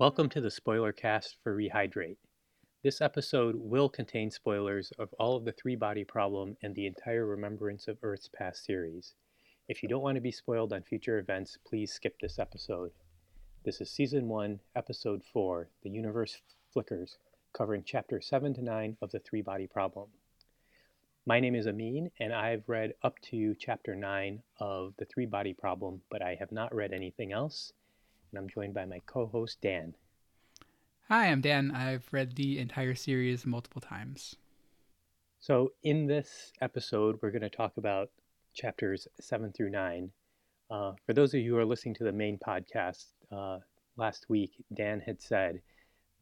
Welcome to the spoiler cast for Rehydrate. This episode will contain spoilers of all of the three body problem and the entire Remembrance of Earth's Past series. If you don't want to be spoiled on future events, please skip this episode. This is Season 1, Episode 4 The Universe Flickers, covering Chapter 7 to 9 of the three body problem. My name is Amin, and I've read up to Chapter 9 of the three body problem, but I have not read anything else and I'm joined by my co host, Dan. Hi, I'm Dan. I've read the entire series multiple times. So, in this episode, we're going to talk about chapters seven through nine. Uh, for those of you who are listening to the main podcast, uh, last week, Dan had said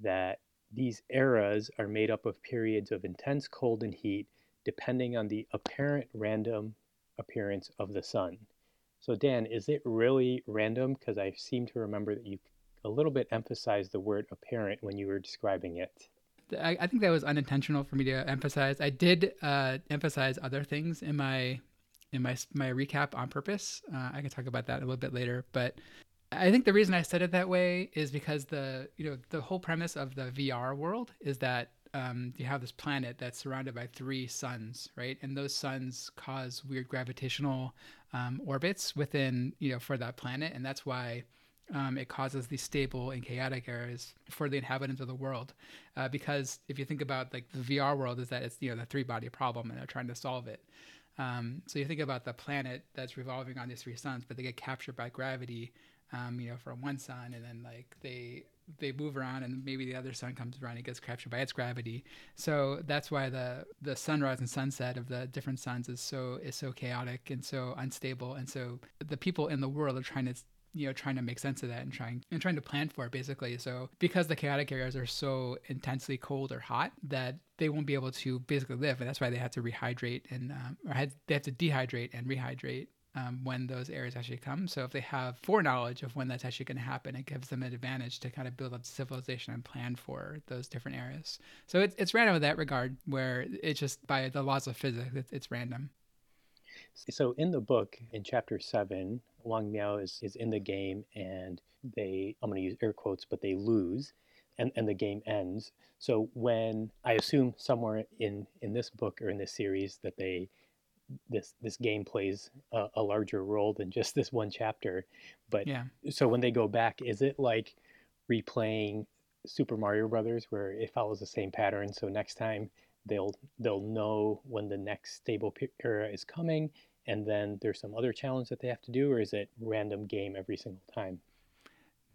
that these eras are made up of periods of intense cold and heat depending on the apparent random appearance of the sun. So Dan, is it really random? Because I seem to remember that you a little bit emphasized the word apparent when you were describing it. I, I think that was unintentional for me to emphasize. I did uh, emphasize other things in my in my my recap on purpose. Uh, I can talk about that a little bit later, but I think the reason I said it that way is because the you know the whole premise of the VR world is that um, you have this planet that's surrounded by three suns, right? And those suns cause weird gravitational um, orbits within, you know, for that planet, and that's why um, it causes these stable and chaotic areas for the inhabitants of the world. Uh, because if you think about like the VR world, is that it's you know the three body problem, and they're trying to solve it. Um, so you think about the planet that's revolving on these three suns, but they get captured by gravity, um, you know, from one sun, and then like they they move around and maybe the other sun comes around and gets captured by its gravity. So that's why the the sunrise and sunset of the different suns is so is so chaotic and so unstable. And so the people in the world are trying to you know trying to make sense of that and trying and trying to plan for it basically so because the chaotic areas are so intensely cold or hot that they won't be able to basically live and that's why they have to rehydrate and um, or had, they have to dehydrate and rehydrate um, when those areas actually come. So if they have foreknowledge of when that's actually going to happen, it gives them an advantage to kind of build up civilization and plan for those different areas. So it's, it's random in that regard, where it's just by the laws of physics, it's, it's random. So in the book, in chapter seven, Wang Miao is, is in the game and they, I'm going to use air quotes, but they lose and, and the game ends. So when I assume somewhere in, in this book or in this series that they this this game plays a, a, larger role than just this one chapter. But yeah. So when they go back, is it like replaying Super Mario Brothers, where it follows the same pattern? So next time they'll they'll know when the next stable era is coming, and then there's some other challenge that they have to do, or is it random game every single time?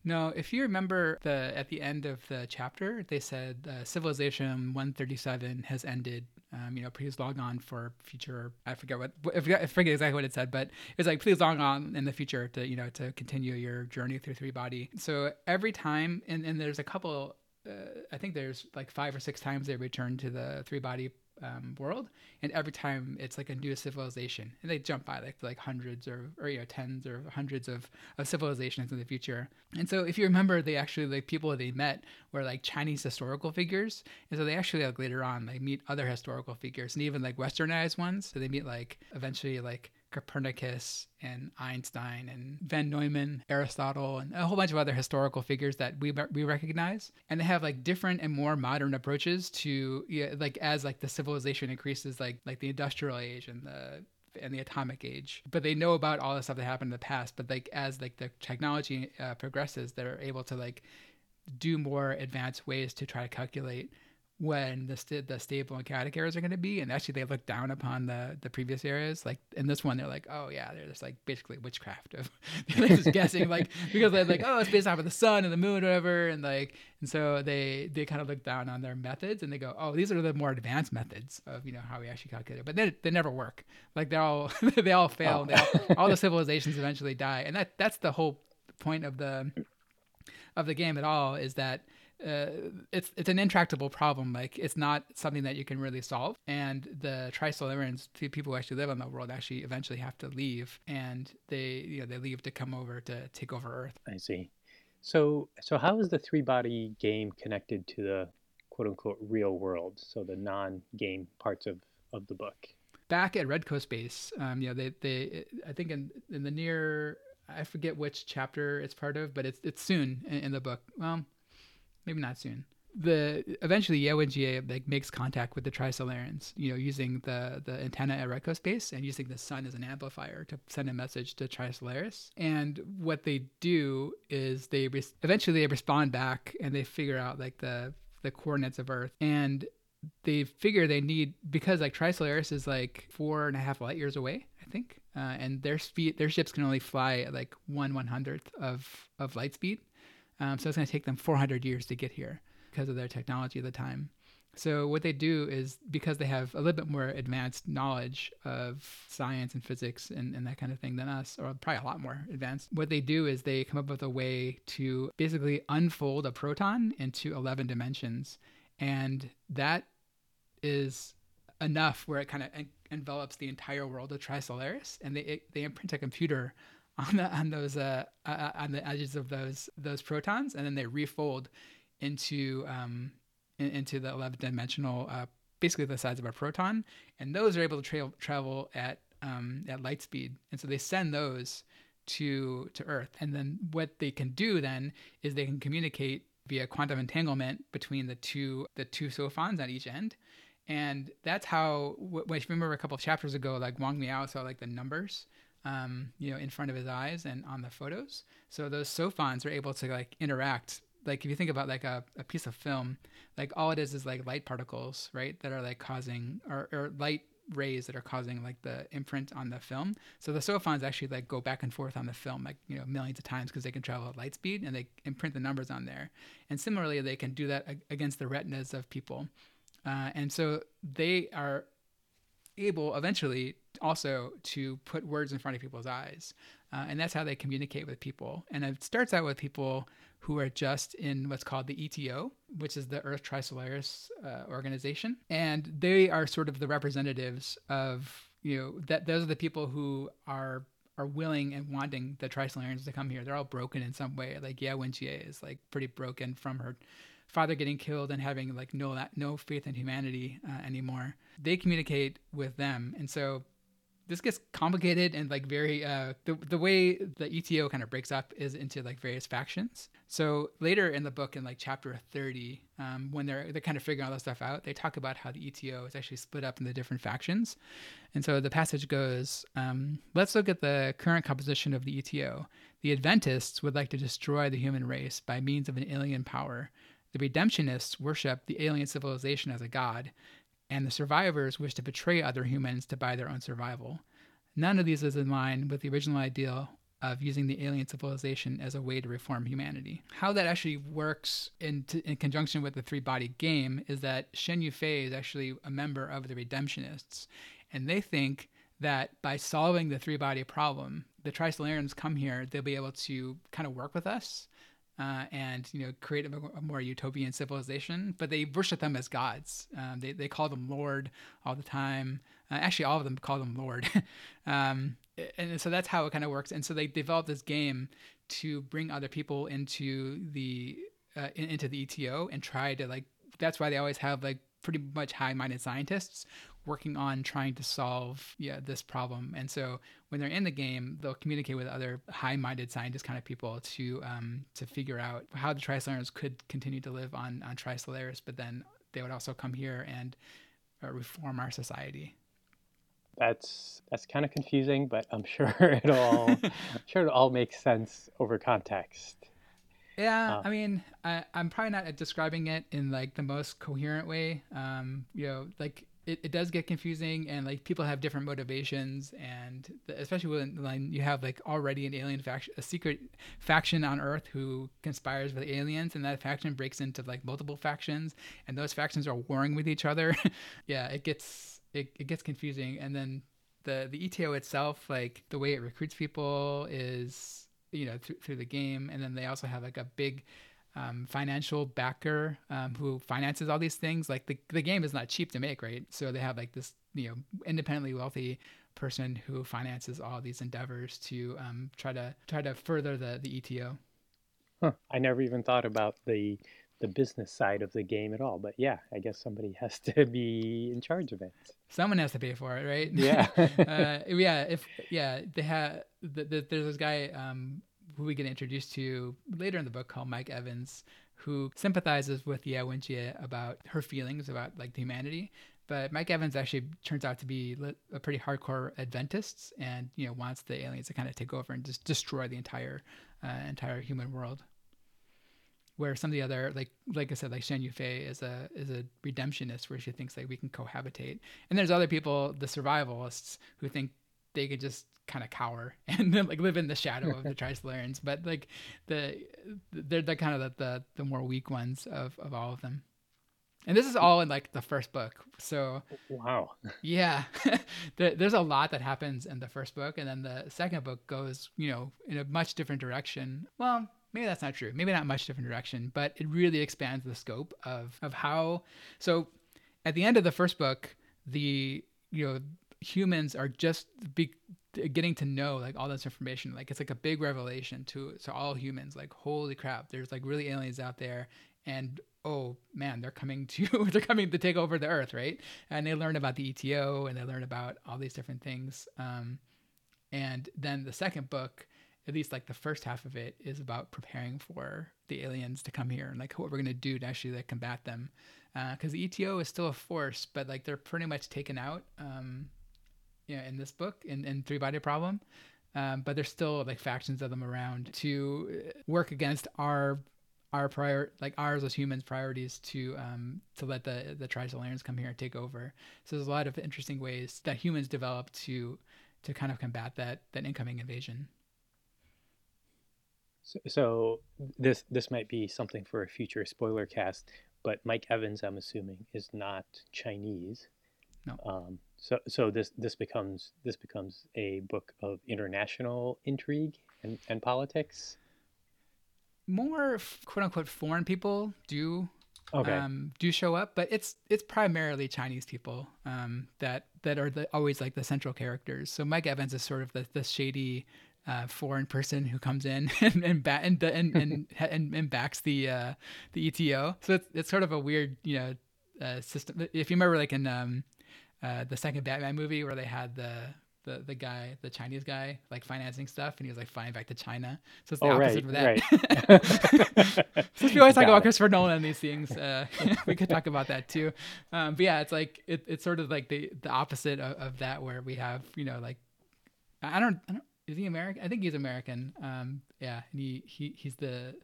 No, if you remember the at the end of the chapter, they said uh, Civilization 137 has ended um, you know, please log on for future. I forget what I forget, I forget exactly what it said, but it's like please log on in the future to you know to continue your journey through three body. So every time, and, and there's a couple. Uh, I think there's like five or six times they return to the three body um, world, and every time it's like a new civilization, and they jump by like like hundreds or or you know tens or hundreds of, of civilizations in the future. And so if you remember, they actually like people they met were like Chinese historical figures, and so they actually like later on like meet other historical figures and even like westernized ones. So they meet like eventually like Copernicus and Einstein and Von Neumann, Aristotle, and a whole bunch of other historical figures that we we recognize. And they have like different and more modern approaches to yeah, like as like the civilization increases, like like the industrial age and the and the atomic age but they know about all the stuff that happened in the past but like as like the technology uh, progresses they're able to like do more advanced ways to try to calculate when the st- the stable and chaotic areas are going to be and actually they look down upon the the previous areas like in this one they're like oh yeah they're just like basically witchcraft of they're just guessing like because they're like oh it's based off of the sun and the moon or whatever and like and so they they kind of look down on their methods and they go oh these are the more advanced methods of you know how we actually calculate it but they, they never work like they're all they all fail oh. all, all the civilizations eventually die and that that's the whole point of the of the game at all is that uh, it's it's an intractable problem. Like it's not something that you can really solve. And the Trisolarans, the people who actually live on the world, actually eventually have to leave, and they you know they leave to come over to take over Earth. I see. So so how is the three body game connected to the quote unquote real world? So the non game parts of of the book. Back at Red Coast Base, um, you know, they they I think in in the near I forget which chapter it's part of, but it's it's soon in, in the book. Well maybe not soon. The eventually Ye Wenjie like makes contact with the Trisolarans, you know, using the the antenna at Red Coast Base and using the sun as an amplifier to send a message to Trisolaris. And what they do is they eventually they respond back and they figure out like the the coordinates of Earth and they figure they need because like Trisolaris is like four and a half light years away, I think, uh, and their speed, their ships can only fly at like one one hundredth of of light speed, um, so it's going to take them 400 years to get here because of their technology at the time. So what they do is because they have a little bit more advanced knowledge of science and physics and, and that kind of thing than us, or probably a lot more advanced, what they do is they come up with a way to basically unfold a proton into 11 dimensions. And that is enough where it kind of en- envelops the entire world of Trisolaris, and they it, they imprint a computer on the on those uh, uh, on the edges of those those protons, and then they refold into um, in, into the 11 dimensional, uh, basically the size of a proton, and those are able to tra- travel at um, at light speed, and so they send those to to Earth, and then what they can do then is they can communicate via quantum entanglement between the two the two sophons at each end and that's how when you remember a couple of chapters ago like wang miao saw like the numbers um, you know in front of his eyes and on the photos so those sophons are able to like interact like if you think about like a, a piece of film like all it is is like light particles right that are like causing or, or light rays that are causing like the imprint on the film. So the sophons actually like go back and forth on the film like you know millions of times because they can travel at light speed and they imprint the numbers on there. And similarly, they can do that against the retinas of people. Uh, and so they are able eventually also to put words in front of people's eyes. Uh, and that's how they communicate with people. And it starts out with people who are just in what's called the ETO, which is the Earth Trisolaris uh, organization. And they are sort of the representatives of, you know, that those are the people who are are willing and wanting the Trisolarans to come here. They're all broken in some way. Like, Ye Wenjie is like pretty broken from her father getting killed and having like no no faith in humanity uh, anymore. They communicate with them, and so this gets complicated and like very uh, the the way the ETO kind of breaks up is into like various factions. So later in the book, in like chapter thirty, um, when they're they're kind of figuring all that stuff out, they talk about how the ETO is actually split up into different factions. And so the passage goes, um, let's look at the current composition of the ETO. The Adventists would like to destroy the human race by means of an alien power. The Redemptionists worship the alien civilization as a god, and the survivors wish to betray other humans to buy their own survival. None of these is in line with the original ideal of using the alien civilization as a way to reform humanity. How that actually works in, t- in conjunction with the three body game is that Shen Yufei is actually a member of the Redemptionists, and they think that by solving the three body problem, the Trisolarans come here, they'll be able to kind of work with us uh, and you know create a, a, more utopian civilization. But they worship them as gods. Um, they they call them Lord all the time. Uh, actually, all of them call them Lord. um, and so that's how it kind of works. And so they developed this game to bring other people into the uh, into the ETO and try to like. That's why they always have like pretty much high-minded scientists working on trying to solve yeah this problem. And so when they're in the game they'll communicate with other high-minded scientist kind of people to um, to figure out how the trisolarans could continue to live on on trisolaris but then they would also come here and uh, reform our society. That's that's kind of confusing but i'm sure it all i'm sure it all makes sense over context. Yeah, uh, I mean, I, I'm probably not describing it in like the most coherent way. Um, you know, like it, it does get confusing and like people have different motivations and the, especially when like, you have like already an alien faction a secret faction on earth who conspires with aliens and that faction breaks into like multiple factions and those factions are warring with each other. Yeah it gets it, it gets confusing. And then the the eto itself like the way it recruits people is you know th- through the game. And then they also have like a big um, financial backer um, who finances all these things. Like the, the game is not cheap to make, right? So they have like this, you know, independently wealthy person who finances all these endeavors to um, try to try to further the the ETO. Huh. I never even thought about the the business side of the game at all. But yeah, I guess somebody has to be in charge of it. Someone has to pay for it, right? Yeah. uh, yeah. If yeah, they have. The, the, there's this guy um, who we get introduced to later in the book called Mike Evans, who sympathizes with Ye Wenjie about her feelings about like the humanity. But Mike Evans actually turns out to be a pretty hardcore Adventist, and you know wants the aliens to kind of take over and just destroy the entire uh, entire human world. Where some of the other like like I said, like Shen Yufei is a is a redemptionist, where she thinks like we can cohabitate, and there's other people, the survivalists, who think they could just kind of cower and then like live in the shadow of the Trisolarians. But like the they're the kind of the, the, the more weak ones of of all of them. And this is all in like the first book. So wow, yeah, there's a lot that happens in the first book, and then the second book goes you know in a much different direction. Well, maybe that's not true. Maybe not much different direction, but it really expands the scope of of how. So at the end of the first book, the you know humans are just be, getting to know like all this information. Like it's like a big revelation to to all humans. Like holy crap there's like really aliens out there. And oh man they're coming to they're coming to take over the earth right? And they learn about the eto and they learn about all these different things. Um, and then the second book at least like the first half of it is about preparing for the aliens to come here and like what we're going to do to actually like combat them. Because uh, the eto is still a force but like they're pretty much taken out. Um, you know, in this book in, in Three Body Problem. Um, but there's still like factions of them around to uh, work against our our prior like ours as humans priorities to um to let the the Trisolarians come here and take over. So there's a lot of interesting ways that humans develop to to kind of combat that that incoming invasion. So, so this this might be something for a future spoiler cast, but Mike Evans, I'm assuming, is not Chinese. No. Um, so so this this becomes this becomes a book of international intrigue and, and politics. More quote unquote foreign people do okay. um, do show up, but it's it's primarily Chinese people um, that that are the, always like the central characters. So Mike Evans is sort of the, the shady uh, foreign person who comes in and and ba- and, and, and, and, and backs the uh, the ETO. So it's, it's sort of a weird you know uh, system. If you remember, like in um, uh, the second Batman movie where they had the the the guy, the Chinese guy, like financing stuff, and he was like flying back to China. So it's the oh, opposite right, of that. Right. Since we always talk about Christopher Nolan and these things, uh, we could talk about that too. Um, but yeah, it's like it, it's sort of like the the opposite of, of, that, where we have you know like I don't, I don't is he American? I think he's American. Um, yeah, and he, he he's the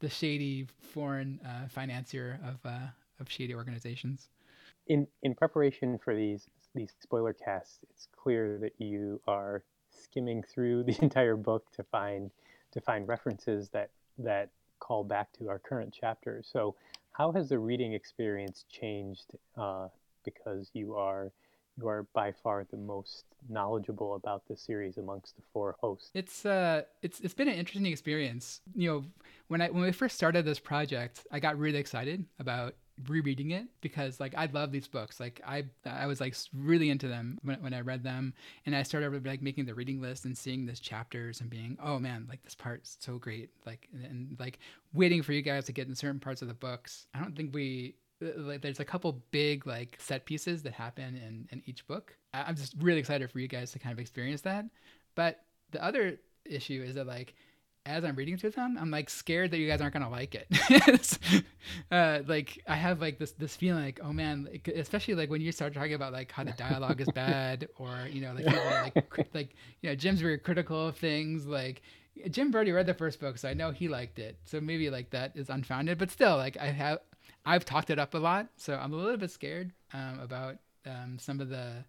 the shady foreign uh, financier of uh, of shady organizations in in preparation for these these spoiler casts, it's clear that you are skimming through the entire book to find to find references that that call back to our current chapters. So, how has the reading experience changed? Uh, because you are you are by far the most knowledgeable about the series amongst the four hosts. It's uh it's it's been an interesting experience. You know, when I when we first started this project, I got really excited about rereading it because like I love these books. Like I I was like really into them when, when I read them and I started like making the reading list and seeing these chapters and being, oh man, like this part's so great. Like and, and like waiting for you guys to get in certain parts of the books. I don't think we uh, like there's a couple big like set pieces that happen in in each book. I'm just really excited for you guys to kind of experience that. But the other issue is that like as I'm reading through them, I'm like scared that you guys aren't gonna like it. uh, like I have like this this feeling like, oh man, like, especially like when you start talking about like how the dialogue is bad, or you know, like like like you know, Jim's very critical of things. Like Jim already read the first book, so I know he liked it. So maybe like that is unfounded, but still, like I have I've talked it up a lot, so I'm a little bit scared um, about um, some of the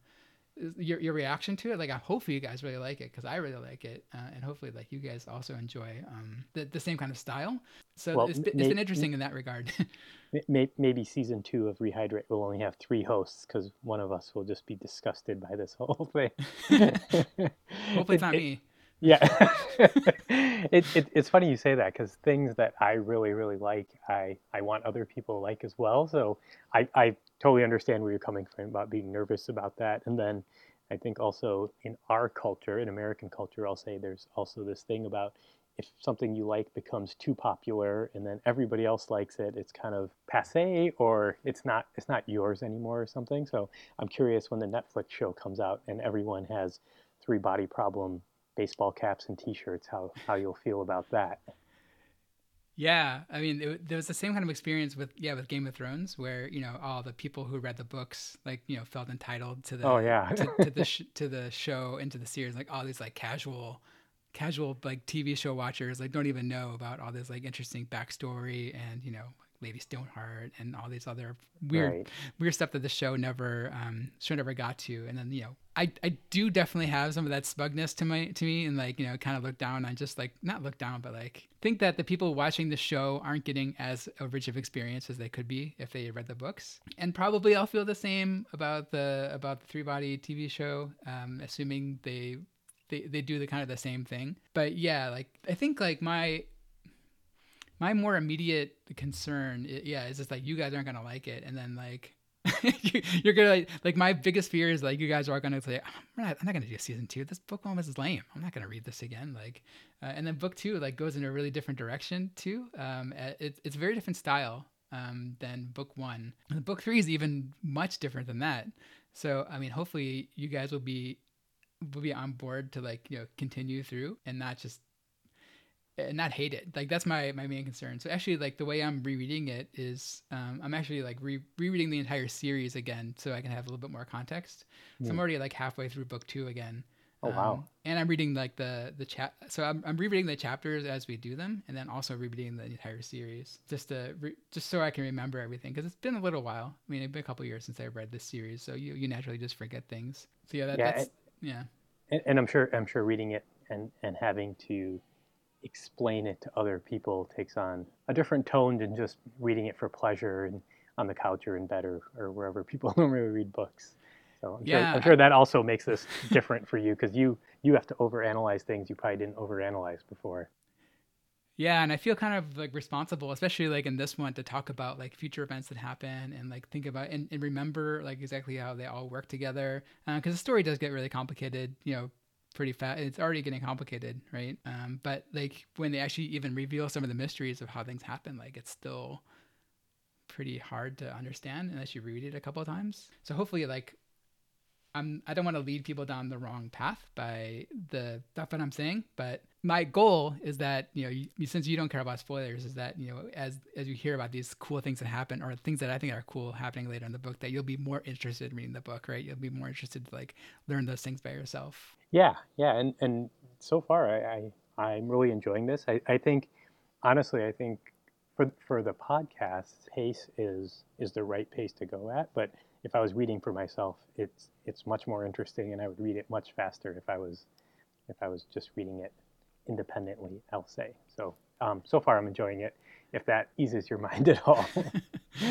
your, your reaction to it? Like i hope you guys really like it because i really like it uh, and hopefully like you guys also enjoy um, the, the same kind of style. So well, it's, been, may, it's been interesting may, in that regard. may, maybe season two of rehydrate will only have three hosts because one of us will just be disgusted by this whole thing. Hopefully it's not it, me. Yeah. It, it, it's funny you say that because things that i really really like i i want other people to like as well. So i i totally understand where you're coming from about being nervous about that and then i think also in our culture in american culture i'll say there's also this thing about if something you like becomes too popular and then everybody else likes it it's kind of passe or it's not it's not yours anymore or something so i'm curious when the netflix show comes out and everyone has three body problem baseball caps and T-shirts. How how you'll feel about that? Yeah, I mean, it, there was the same kind of experience with yeah with Game of Thrones, where you know all the people who read the books like you know felt entitled to the oh yeah. to, to the sh- to the show and to the series, like all these like casual casual like TV show watchers like don't even know about all this like interesting backstory and you know Lady Stoneheart and all these other weird Right. weird stuff that the show never um show never got to. And then you know I I do definitely have some of that smugness to my to me and like you know kind of look down on just like not look down but like think that the people watching the show aren't getting as a rich of experience as they could be if they read the books. And probably I'll feel the same about the about the three body TV show, um, assuming they they, they do the kind of the same thing. But yeah, like I think like my my more immediate concern, yeah, is just like you guys aren't gonna like it, and then like you- you're gonna like, like my biggest fear is like you guys are gonna say I'm not, I'm not gonna do season two. This book one is lame. I'm not gonna read this again. Like, uh, and then book two like goes in a really different direction too. Um, it, it's a very different style um, than book one. And book three is even much different than that. So I mean, hopefully you guys will be will be on board to like you know continue through and not just and not hate it. Like that's my my main concern. So actually like the way i'm rereading it is um, i'm actually like re- rereading the entire series again so i can have a little bit more context. So i'm Hmm. already like halfway through book two again. Oh, wow. Um, and i'm reading like the the chat so I'm, I'm rereading the chapters as we do them and then also rereading the entire series just to re- just so i can remember everything because it's been a little while. I mean it's been a couple years since i read this series so you you naturally just forget things. So yeah that, Yeah, that's yeah. and, and I'm sure I'm sure reading it and and having to explain it to other people takes on a different tone than just reading it for pleasure and on the couch or in bed or, or wherever people normally read books. So I'm, Yeah, sure, I'm sure that also makes this different for you because you you have to overanalyze things you probably didn't overanalyze before. Yeah, and I feel kind of like responsible, especially like in this one, to talk about like future events that happen and like think about and, and remember like exactly how they all work together. Uh, because the story does get really complicated, you know, pretty fast. It's already getting complicated, right? Um, but like when they actually even reveal some of the mysteries of how things happen, like it's still pretty hard to understand unless you read it a couple of times. So hopefully, like I'm I don't want to lead people down the wrong path by the stuff that I'm saying, but my goal is that you know you, since you don't care about spoilers, is that you know as as you hear about these cool things that happen or things that I think are cool happening later in the book, that you'll be more interested in reading the book, right? You'll be more interested to like learn those things by yourself. Yeah, yeah, and and so far I, I I'm really enjoying this. I, I think honestly I think for for the podcast pace is is the right pace to go at. But if I was reading for myself, it's it's much more interesting, and I would read it much faster if I was if I was just reading it independently. I'll say so. Um, so far, I'm enjoying it. If that eases your mind at all.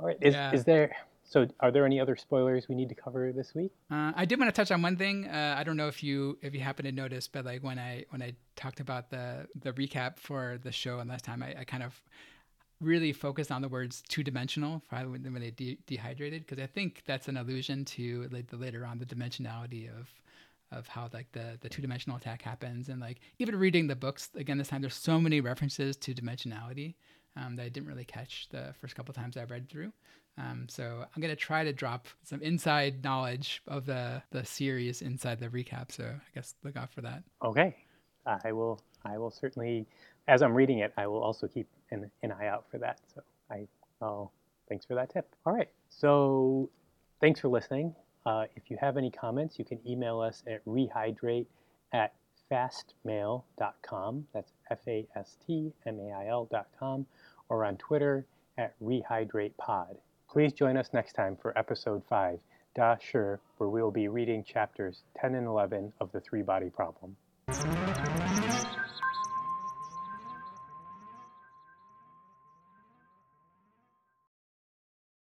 all right. Is, Yeah. is there? So, are there any other spoilers we need to cover this week? Uh, I did want to touch on one thing. Uh, I don't know if you if you happen to notice, but like when I when I talked about the the recap for the show and last time, I, I kind of really focused on the words two dimensional when they de- dehydrated because I think that's an allusion to like the later on the dimensionality of of how like the the two dimensional attack happens and like even reading the books again this time there's so many references to dimensionality um, that I didn't really catch the first couple times I read through. Um, so I'm gonna try to drop some inside knowledge of the the series inside the recap. So I guess look out for that. Okay, I will. I will certainly, as I'm reading it, I will also keep an, an eye out for that. So I, oh, thanks for that tip. All right, so thanks for listening. Uh, if you have any comments, you can email us at rehydrate at fastmail.com. That's F A S T M A I L.com, or on Twitter at rehydratepod. Please join us next time for episode 5, Da Shi, where we will be reading chapters 10 and 11 of The Three Body Problem.